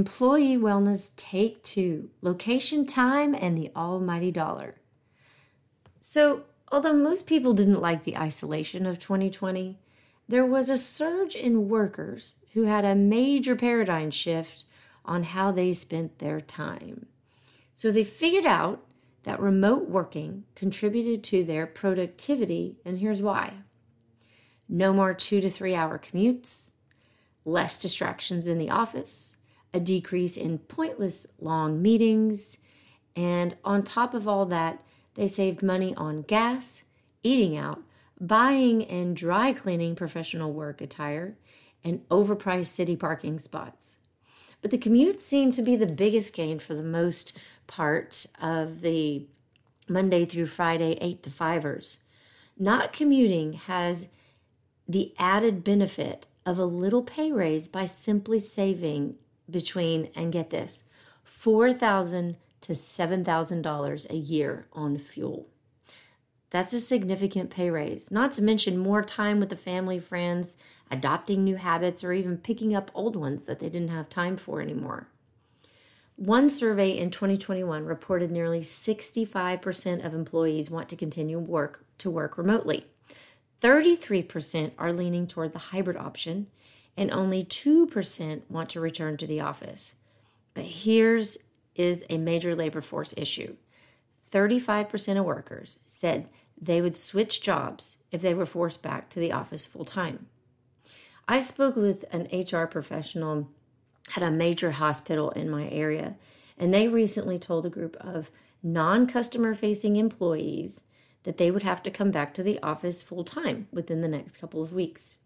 Employee Wellness Take Two Location, Time, and the Almighty Dollar. So, although most people didn't like the isolation of 2020, there was a surge in workers who had a major paradigm shift on how they spent their time. So, they figured out that remote working contributed to their productivity, and here's why no more two to three hour commutes, less distractions in the office, a decrease in pointless long meetings, and on top of all that, they saved money on gas, eating out, buying and dry cleaning professional work attire, and overpriced city parking spots. But the commute seemed to be the biggest gain for the most part of the Monday through Friday 8 to 5ers. Not commuting has the added benefit of a little pay raise by simply saving between, and get this, 4,000 to $7,000 a year on fuel. That's a significant pay raise, not to mention more time with the family, friends, adopting new habits, or even picking up old ones that they didn't have time for anymore. One survey in 2021 reported nearly 65% of employees want to continue work to work remotely. 33% are leaning toward the hybrid option, and only 2% want to return to the office. But here's is a major labor force issue. 35% of workers said they would switch jobs if they were forced back to the office full time. I spoke with an HR professional at a major hospital in my area, and they recently told a group of non customer facing employees that they would have to come back to the office full time within the next couple of weeks.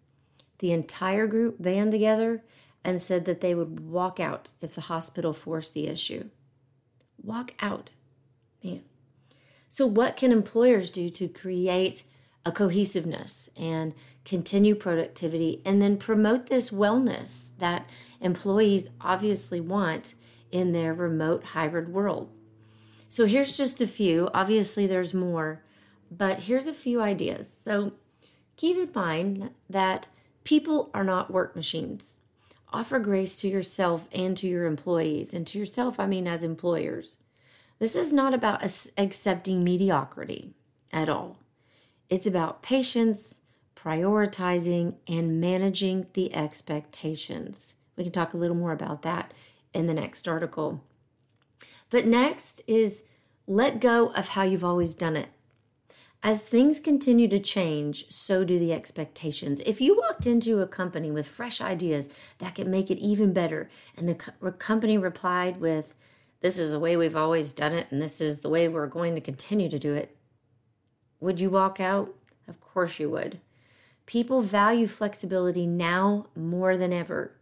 The entire group band together and said that they would walk out if the hospital forced the issue. Walk out. Man. So, what can employers do to create a cohesiveness and continue productivity and then promote this wellness that employees obviously want in their remote hybrid world? So, here's just a few. Obviously, there's more, but here's a few ideas. So, keep in mind that people are not work machines offer grace to yourself and to your employees. And to yourself, I mean as employers. This is not about accepting mediocrity at all. It's about patience, prioritizing, and managing the expectations. We can talk a little more about that in the next article. But next is let go of how you've always done it. As things continue to change, so do the expectations. If you walked into a company with fresh ideas that could make it even better, and the co- company replied with, This is the way we've always done it, and this is the way we're going to continue to do it, would you walk out? Of course you would. People value flexibility now more than ever.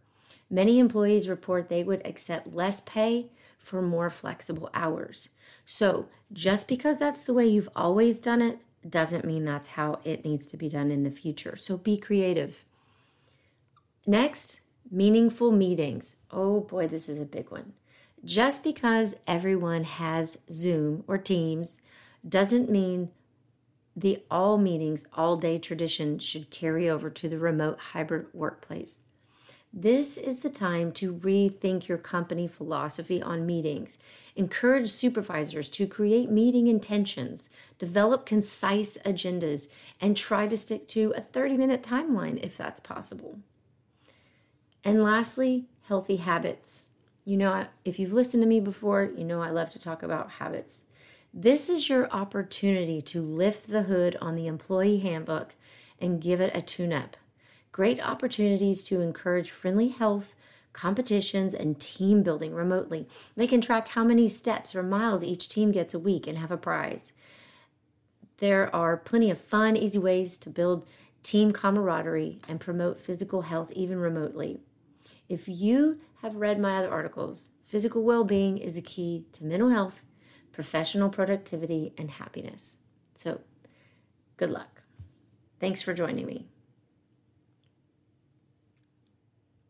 Many employees report they would accept less pay for more flexible hours. So, just because that's the way you've always done it doesn't mean that's how it needs to be done in the future. So be creative. Next, meaningful meetings. Oh boy, this is a big one. Just because everyone has Zoom or Teams doesn't mean the all meetings, all day tradition should carry over to the remote hybrid workplace. This is the time to rethink your company philosophy on meetings. Encourage supervisors to create meeting intentions, develop concise agendas, and try to stick to a 30 minute timeline if that's possible. And lastly, healthy habits. You know, if you've listened to me before, you know I love to talk about habits. This is your opportunity to lift the hood on the employee handbook and give it a tune up great opportunities to encourage friendly health, competitions, and team building remotely. They can track how many steps or miles each team gets a week and have a prize. There are plenty of fun, easy ways to build team camaraderie and promote physical health even remotely. If you have read my other articles, physical well being is a key to mental health, professional productivity, and happiness. So, good luck. Thanks for joining me.